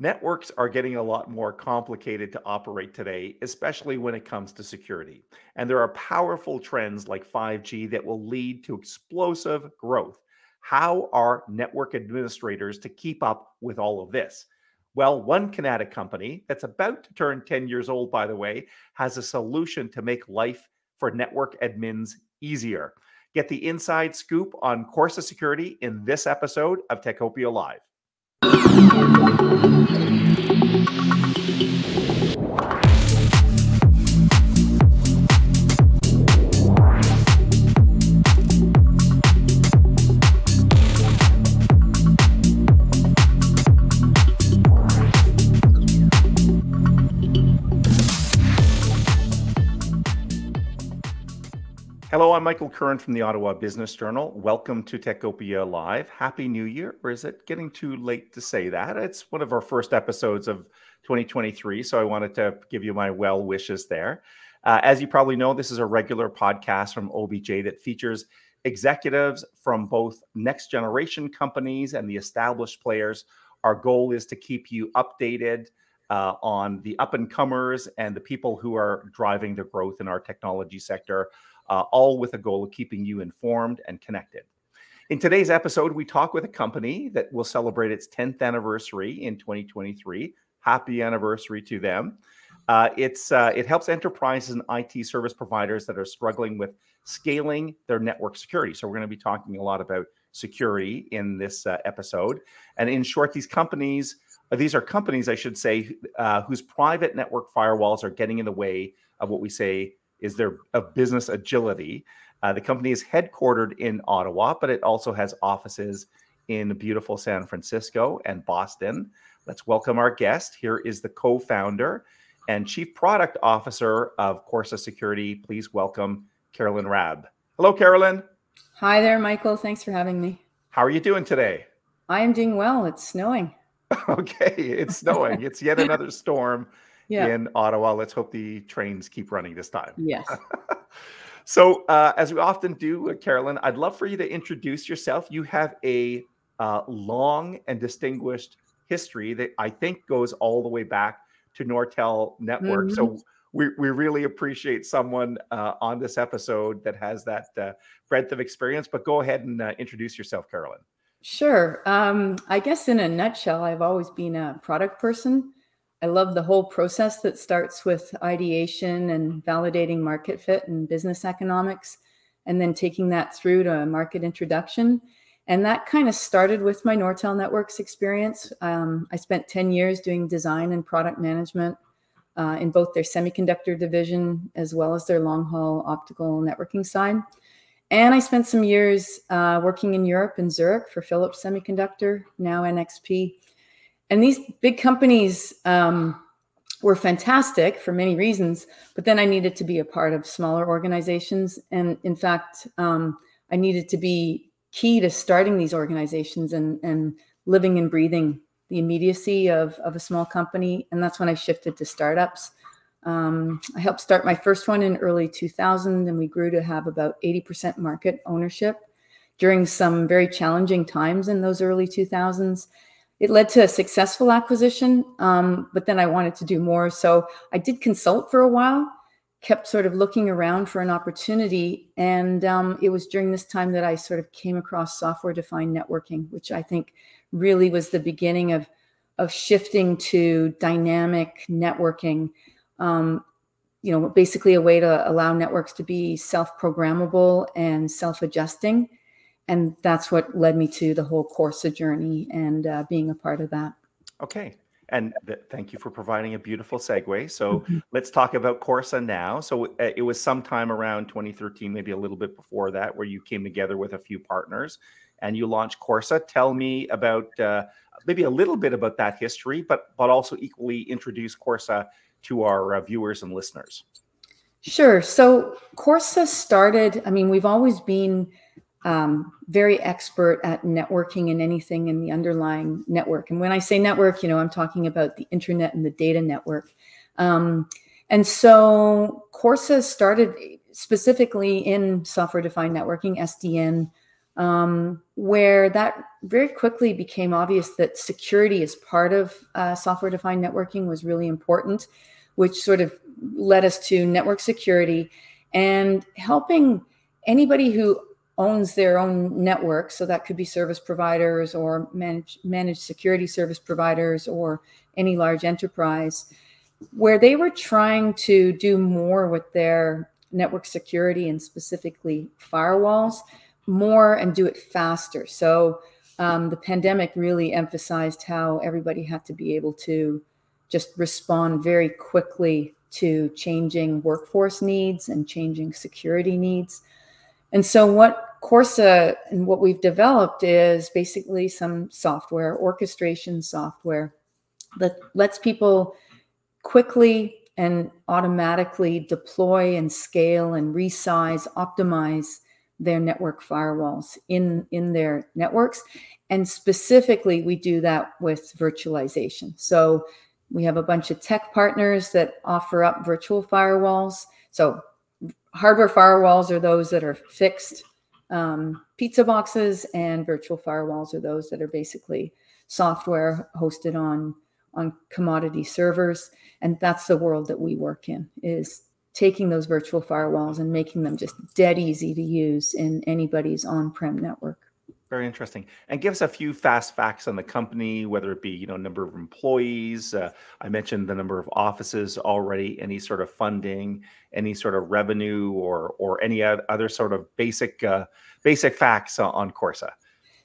Networks are getting a lot more complicated to operate today, especially when it comes to security. And there are powerful trends like 5G that will lead to explosive growth. How are network administrators to keep up with all of this? Well, one Kanata company that's about to turn 10 years old, by the way, has a solution to make life for network admins easier. Get the inside scoop on Corsa Security in this episode of Techopia Live. Thank you. Hello, I'm Michael Curran from the Ottawa Business Journal. Welcome to Techopia Live. Happy New Year, or is it getting too late to say that? It's one of our first episodes of 2023, so I wanted to give you my well wishes there. Uh, as you probably know, this is a regular podcast from OBJ that features executives from both next generation companies and the established players. Our goal is to keep you updated uh, on the up and comers and the people who are driving the growth in our technology sector uh, all with a goal of keeping you informed and connected. In today's episode, we talk with a company that will celebrate its 10th anniversary in 2023. Happy anniversary to them. Uh, it's uh, it helps enterprises and IT service providers that are struggling with scaling their network security. So we're going to be talking a lot about security in this uh, episode. And in short, these companies, uh, these are companies, I should say, uh, whose private network firewalls are getting in the way of what we say is their of business agility. Uh, the company is headquartered in Ottawa, but it also has offices in beautiful San Francisco and Boston. Let's welcome our guest. Here is the co-founder and chief product officer of Corsa Security. Please welcome Carolyn Raab. Hello, Carolyn. Hi there, Michael. Thanks for having me. How are you doing today? I am doing well. It's snowing. okay, it's snowing. it's yet another storm yeah. in Ottawa. Let's hope the trains keep running this time. Yes. so, uh, as we often do, uh, Carolyn, I'd love for you to introduce yourself. You have a uh, long and distinguished history that I think goes all the way back to Nortel Network. Mm-hmm. So, we, we really appreciate someone uh, on this episode that has that uh, breadth of experience. But go ahead and uh, introduce yourself, Carolyn. Sure. Um, I guess in a nutshell, I've always been a product person. I love the whole process that starts with ideation and validating market fit and business economics, and then taking that through to market introduction. And that kind of started with my Nortel Networks experience. Um, I spent 10 years doing design and product management uh, in both their semiconductor division as well as their long haul optical networking side. And I spent some years uh, working in Europe in Zurich for Philips Semiconductor, now NXP and these big companies um, were fantastic for many reasons, but then I needed to be a part of smaller organizations. And in fact, um, I needed to be key to starting these organizations and, and living and breathing the immediacy of, of a small company. And that's when I shifted to startups. Um, I helped start my first one in early 2000, and we grew to have about 80% market ownership during some very challenging times in those early 2000s it led to a successful acquisition, um, but then I wanted to do more. So I did consult for a while, kept sort of looking around for an opportunity. And um, it was during this time that I sort of came across software defined networking, which I think really was the beginning of, of shifting to dynamic networking. Um, you know, basically a way to allow networks to be self programmable and self adjusting and that's what led me to the whole Corsa journey and uh, being a part of that. Okay. And th- thank you for providing a beautiful segue. So mm-hmm. let's talk about Corsa now. So uh, it was sometime around 2013, maybe a little bit before that, where you came together with a few partners and you launched Corsa. Tell me about uh, maybe a little bit about that history, but but also equally introduce Corsa to our uh, viewers and listeners. Sure. So Corsa started. I mean, we've always been um, very expert at networking and anything in the underlying network. And when I say network, you know, I'm talking about the internet and the data network. Um, and so Corsa started specifically in software defined networking, SDN, um, where that very quickly became obvious that security as part of uh, software defined networking was really important, which sort of led us to network security and helping anybody who owns their own network. So that could be service providers or managed, managed security service providers or any large enterprise, where they were trying to do more with their network security and specifically firewalls more and do it faster. So um, the pandemic really emphasized how everybody had to be able to just respond very quickly to changing workforce needs and changing security needs. And so, what Corsa and what we've developed is basically some software, orchestration software that lets people quickly and automatically deploy and scale and resize, optimize their network firewalls in, in their networks. And specifically, we do that with virtualization. So we have a bunch of tech partners that offer up virtual firewalls. So hardware firewalls are those that are fixed um, pizza boxes, and virtual firewalls are those that are basically software hosted on on commodity servers. And that's the world that we work in is taking those virtual firewalls and making them just dead easy to use in anybody's on-prem network. Very interesting. And give us a few fast facts on the company, whether it be you know number of employees. Uh, I mentioned the number of offices already. Any sort of funding, any sort of revenue, or or any other sort of basic uh, basic facts on Corsa.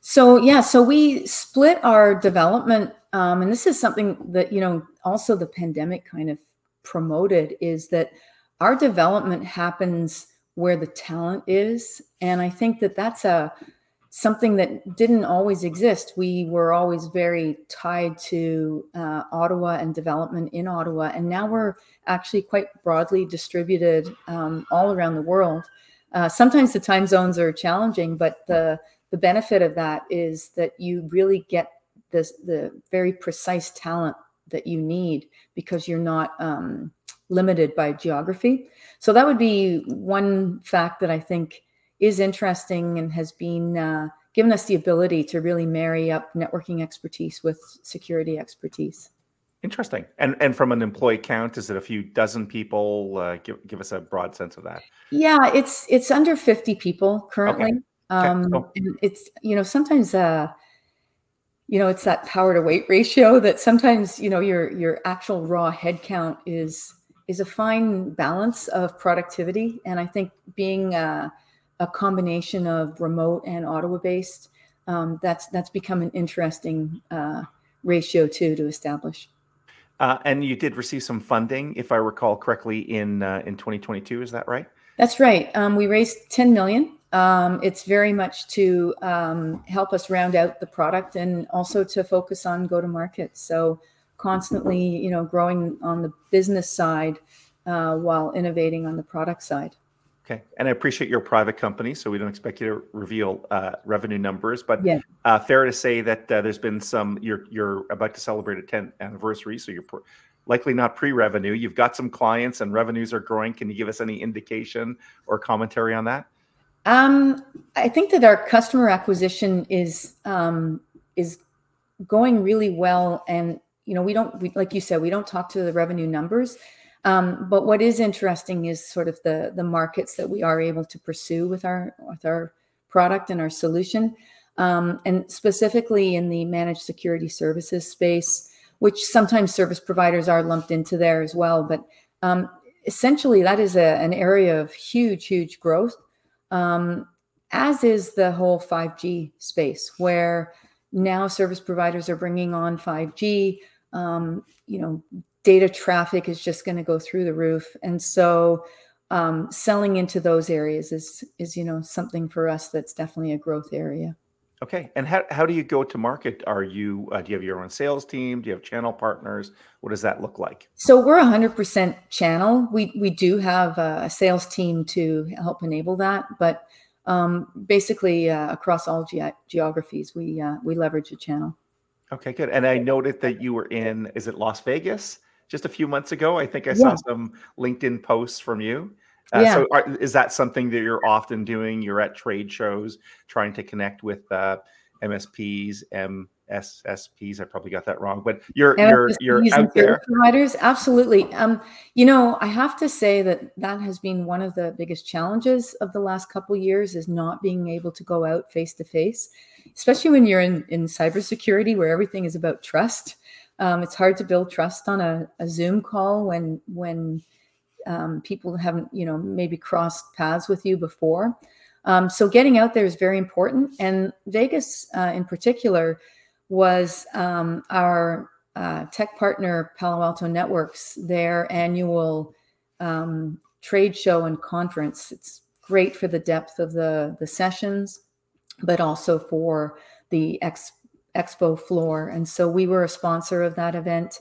So yeah, so we split our development, um, and this is something that you know also the pandemic kind of promoted is that our development happens where the talent is, and I think that that's a something that didn't always exist. We were always very tied to uh, Ottawa and development in Ottawa, and now we're actually quite broadly distributed um, all around the world. Uh, sometimes the time zones are challenging, but the the benefit of that is that you really get this the very precise talent that you need because you're not um, limited by geography. So that would be one fact that I think is interesting and has been uh, given us the ability to really marry up networking expertise with security expertise. Interesting. And and from an employee count, is it a few dozen people? Uh, give give us a broad sense of that. Yeah, it's it's under fifty people currently. Okay. Um, okay. and it's you know sometimes uh, you know it's that power to weight ratio that sometimes you know your your actual raw headcount is is a fine balance of productivity, and I think being uh, a combination of remote and Ottawa based. Um, that's that's become an interesting uh, ratio too to establish. Uh, and you did receive some funding, if I recall correctly, in uh, in 2022. Is that right? That's right. Um, we raised 10 million. Um, it's very much to um, help us round out the product and also to focus on go to market. So constantly, you know, growing on the business side uh, while innovating on the product side. Okay. And I appreciate your private company, so we don't expect you to reveal uh, revenue numbers. But yeah. uh, fair to say that uh, there's been some. You're you're about to celebrate a 10th anniversary, so you're likely not pre-revenue. You've got some clients, and revenues are growing. Can you give us any indication or commentary on that? Um, I think that our customer acquisition is um, is going really well, and you know we don't we, like you said we don't talk to the revenue numbers um, but what is interesting is sort of the the markets that we are able to pursue with our with our product and our solution, um, and specifically in the managed security services space, which sometimes service providers are lumped into there as well. But um, essentially, that is a, an area of huge, huge growth, um, as is the whole 5G space, where now service providers are bringing on 5G. Um, you know, data traffic is just going to go through the roof. And so um, selling into those areas is is you know something for us that's definitely a growth area. Okay and how, how do you go to market? Are you uh, do you have your own sales team? Do you have channel partners? What does that look like? So we're 100% channel. We we do have a sales team to help enable that but um, basically uh, across all ge- geographies we uh, we leverage a channel. Okay good. And i noted that you were in is it las vegas just a few months ago. I think I Yeah. saw some LinkedIn posts from you. Uh, yeah. So, are, is that something that you're often doing? You're at trade shows, trying to connect with uh, MSPs, MSSPs. I probably got that wrong, but you're MSPs you're you're out there. Providers, absolutely. Um, you know, I have to say that that has been one of the biggest challenges of the last couple years is not being able to go out face to face, especially when you're in in cybersecurity where everything is about trust. Um, it's hard to build trust on a, a Zoom call when when um, people haven't, you know, maybe crossed paths with you before. Um, so getting out there is very important. And Vegas, uh, in particular, was um, our uh, tech partner, Palo Alto Networks, their annual um, trade show and conference. It's great for the depth of the the sessions, but also for the ex, expo floor. And so we were a sponsor of that event.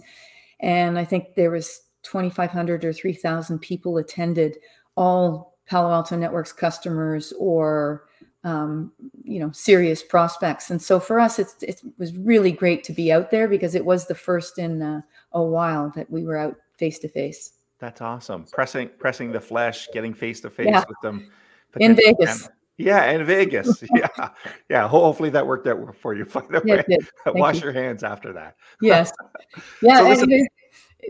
And I think there was 2,500 or 3,000 people attended, all Palo Alto Networks customers or um, you know serious prospects. And so for us, it's it was really great to be out there because it was the first in uh, a while that we were out face to face. That's awesome. Pressing pressing the flesh, getting face to face with them in Vegas. Yeah, in Vegas. yeah, yeah. Hopefully that worked out for you. By the way, wash you. your hands after that. Yes. Yeah. so listen,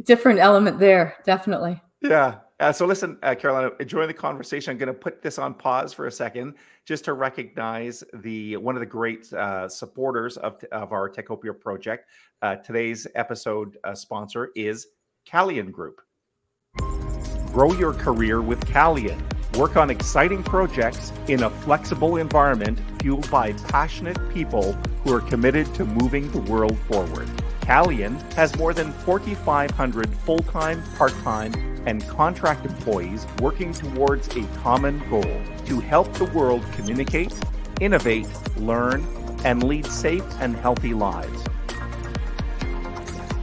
different element there, definitely. Yeah. Uh, so listen, uh, Carolina, enjoying the conversation. I'm going to put this on pause for a second, just to recognize the one of the great uh, supporters of, of our Techopia project. Uh, today's episode uh, sponsor is Calian Group. Grow your career with Calian. Work on exciting projects in a flexible environment fueled by passionate people who are committed to moving the world forward. Calian has more than 4,500 full time, part time, and contract employees working towards a common goal to help the world communicate, innovate, learn, and lead safe and healthy lives.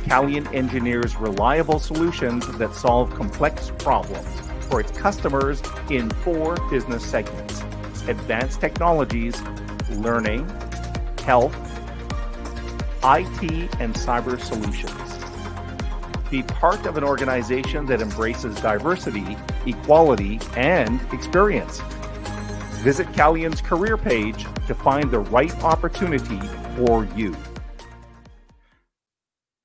Calian engineers reliable solutions that solve complex problems for its customers in four business segments advanced technologies, learning, health, IT and cyber solutions. Be part of an organization that embraces diversity, equality, and experience. Visit Calian's career page to find the right opportunity for you.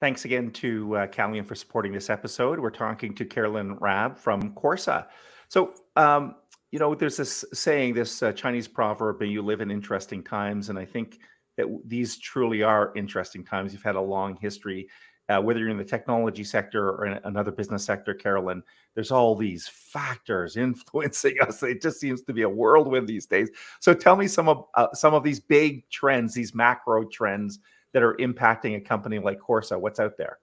Thanks again to uh, Calian for supporting this episode. We're talking to Carolyn Raab from Corsa. So, um, you know, there's this saying, this uh, Chinese proverb, and you live in interesting times. And I think that these truly are interesting times. You've had a long history, uh, whether you're in the technology sector or in another business sector, Carolyn. There's all these factors influencing us. It just seems to be a whirlwind these days. So tell me some of uh, some of these big trends, these macro trends that are impacting a company like Corsa. What's out there?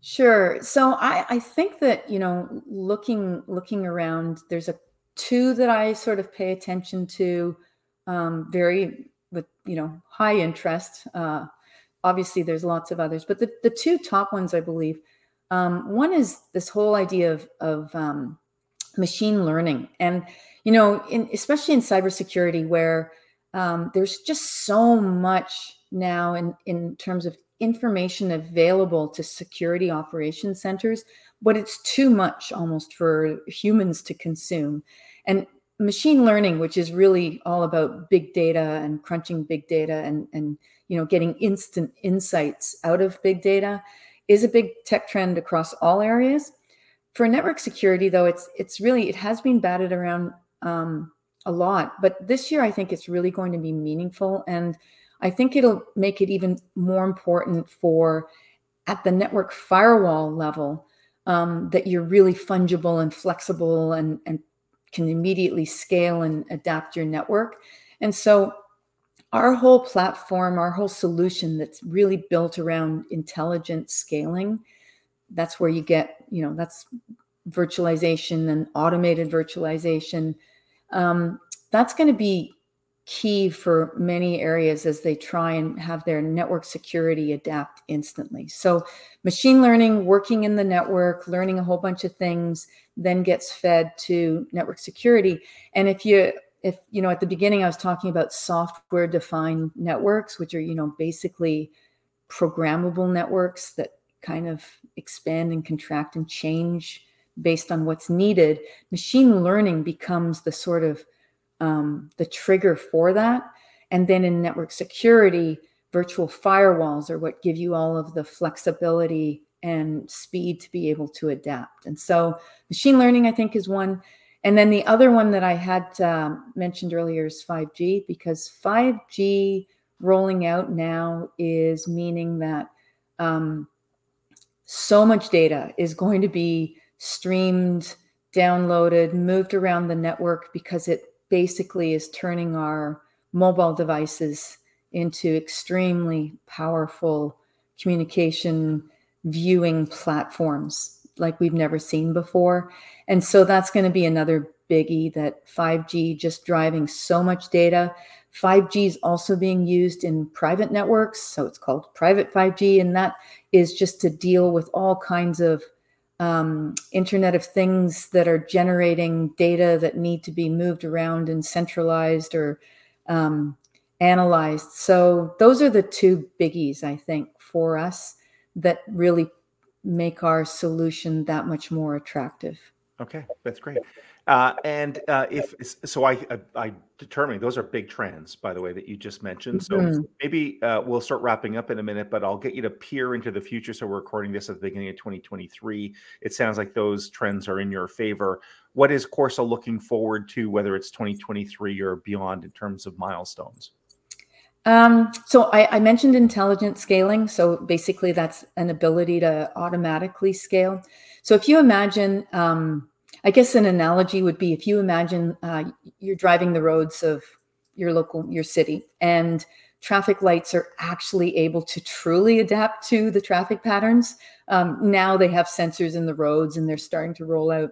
Sure. So I, I think that you know, looking looking around, there's a two that I sort of pay attention to um, very with you know high interest. Uh, obviously, there's lots of others, but the, the two top ones, I believe, um, one is this whole idea of of um, machine learning, and you know, in, especially in cybersecurity, where um, there's just so much now in in terms of information available to security operation centers, but it's too much almost for humans to consume. And machine learning which is really all about big data and crunching big data and and you know getting instant insights out of big data is a big tech trend across all areas for network security though it's it's really it has been batted around um, a lot but this year i think it's really going to be meaningful and i think it'll make it even more important for at the network firewall level um, that you're really fungible and flexible and, and can immediately scale and adapt your network. And so our whole platform, our whole solution that's really built around intelligent scaling, that's where you get, you know, that's virtualization and automated virtualization. Um, that's going to be key for many areas as they try and have their network security adapt instantly. So, machine learning, working in the network, learning a whole bunch of things, then gets fed to network security. And if you if you know at the beginning I was talking about software defined networks, which are you know basically programmable networks that kind of expand and contract and change based on what's needed. Machine learning becomes the sort of um, the trigger for that. And then in network security, virtual firewalls are what give you all of the flexibility and speed to be able to adapt. And so machine learning, I think, is one. And then the other one that I had um, mentioned earlier is 5G, because 5G rolling out now is meaning that um, so much data is going to be streamed, downloaded, moved around the network because it basically is turning our mobile devices into extremely powerful communication viewing platforms like we've never seen before. And so that's going to be another biggie that 5G just driving so much data. 5G is also being used in private networks. So it's called private 5G. And that is just to deal with all kinds of um, Internet of Things that are generating data that need to be moved around and centralized or um, analyzed. So those are the two biggies, I think, for us that really make our solution that much more attractive. Okay, that's great. Uh, and uh, if so, I, I, I determine those are big trends, by the way, that you just mentioned. So mm-hmm. maybe uh, we'll start wrapping up in a minute, but I'll get you to peer into the future. So we're recording this at the beginning of 2023. It sounds like those trends are in your favor. What is Corsa looking forward to, whether it's 2023 or beyond, in terms of milestones? Um, so I, I, mentioned intelligent scaling. So basically, that's an ability to automatically scale. So if you imagine, um, I guess an analogy would be if you imagine uh, you're driving the roads of your local, your city, and traffic lights are actually able to truly adapt to the traffic patterns. Um, now they have sensors in the roads, and they're starting to roll out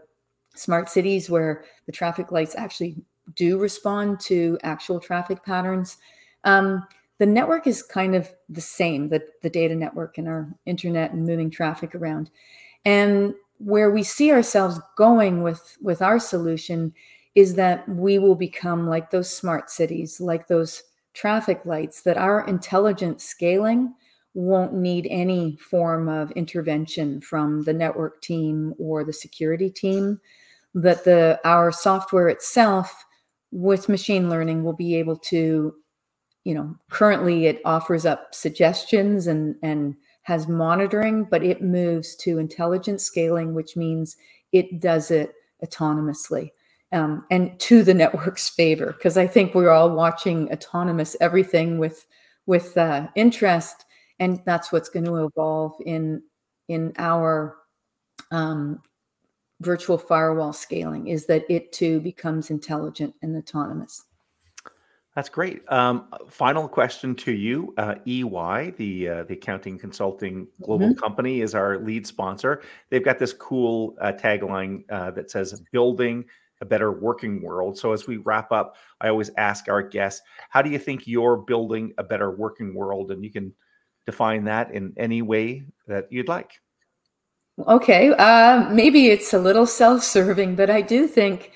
smart cities where the traffic lights actually do respond to actual traffic patterns. Um, the network is kind of the same, the, the data network and our internet and moving traffic around. And where we see ourselves going with, with our solution is that we will become like those smart cities, like those traffic lights, that our intelligent scaling won't need any form of intervention from the network team or the security team that the our software itself with machine learning will be able to you know currently it offers up suggestions and and has monitoring but it moves to intelligent scaling which means it does it autonomously um, and to the network's favor because i think we're all watching autonomous everything with with uh, interest and that's what's going to evolve in in our um, virtual firewall scaling is that it too becomes intelligent and autonomous that's great. Um, final question to you. Uh, EY, the uh, the accounting consulting global mm-hmm. company, is our lead sponsor. They've got this cool uh, tagline uh, that says "Building a Better Working World." So as we wrap up, I always ask our guests, "How do you think you're building a better working world?" And you can define that in any way that you'd like. Okay, uh, maybe it's a little self-serving, but I do think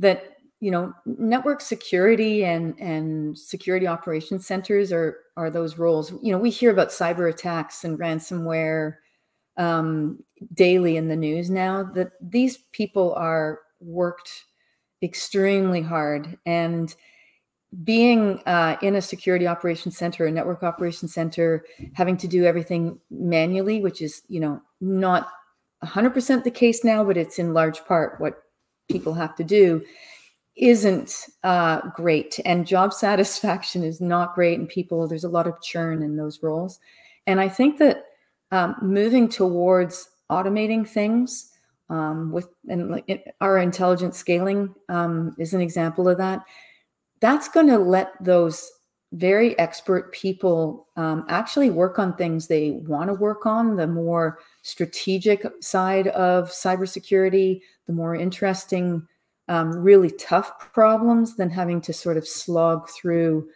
that you know network security and and security operations centers are are those roles. You know we hear about cyber attacks and ransomware um, daily in the news now that these people are worked extremely hard. And being uh, in a security operations center a network operations center having to do everything manually which is you know not 100% the case now but it's in large part what people have to do isn't uh, great and job satisfaction is not great and people there's a lot of churn in those roles. And i think that um, moving towards automating things um, with and like our intelligent scaling um, is an example of that that's going to let those very expert people um, actually work on things they want to work on. The more strategic side of cybersecurity the more interesting um, really tough problems than having to sort of slog through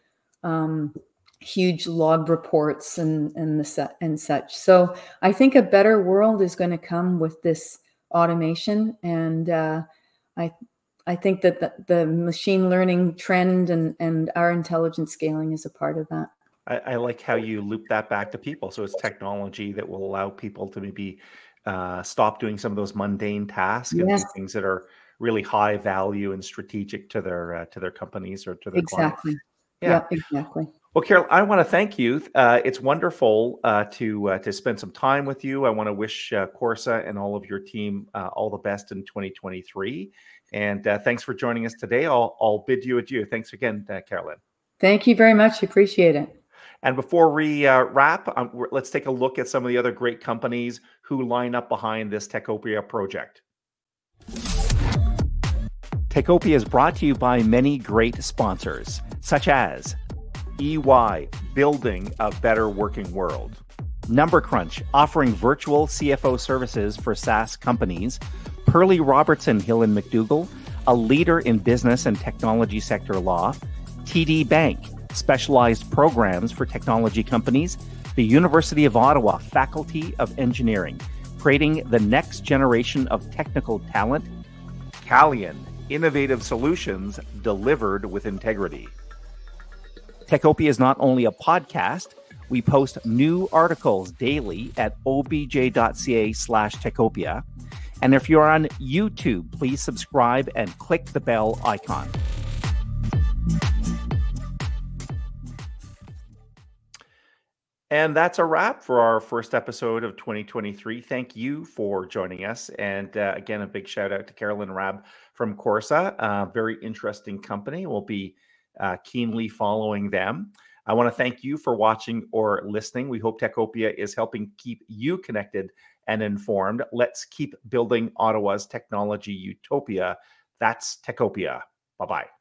um, huge log reports and and the set and such. So I think a better world is going to come with this automation, and uh, I I think that the, the, machine learning trend and and our intelligence scaling is a part of that. I, I like how you loop that back to people. So it's technology that will allow people to maybe uh, stop doing some of those mundane tasks and Yes. do things that are really high value and strategic to their uh, to their companies or to their clients. Exactly. Yeah. Yeah, exactly. Well, Carol, I want to thank you. Uh, it's wonderful uh, to uh, to spend some time with you. I want to wish uh, Corsa and all of your team uh, all the best in 2023. And uh, thanks for joining us today. I'll, I'll bid you adieu. Thanks again, uh, Carolyn. Thank you very much. Appreciate it. And before we uh, wrap, um, let's take a look at some of the other great companies who line up behind this Techopia project. Techopia is brought to you by many great sponsors, such as EY, building a better working world. Number Crunch, offering virtual CFO services for SaaS companies. Perley-Robertson Hill and McDougall, a leader in business and technology sector law. TD Bank, specialized programs for technology companies. The University of Ottawa Faculty of Engineering, creating the next generation of technical talent. Calian, innovative solutions delivered with integrity. Techopia is not only a podcast, we post new articles daily at obj.ca slash techopia. And if you're on YouTube, please subscribe and click the bell icon. And that's a wrap for our first episode of 2023. Thank you for joining us. And uh, again, a big shout out to Carolyn Raab from Corsa. Uh, very interesting company. We'll be uh, keenly following them. I want to thank you for watching or listening. We hope Techopia is helping keep you connected and informed. Let's keep building Ottawa's technology utopia. That's Techopia. Bye bye.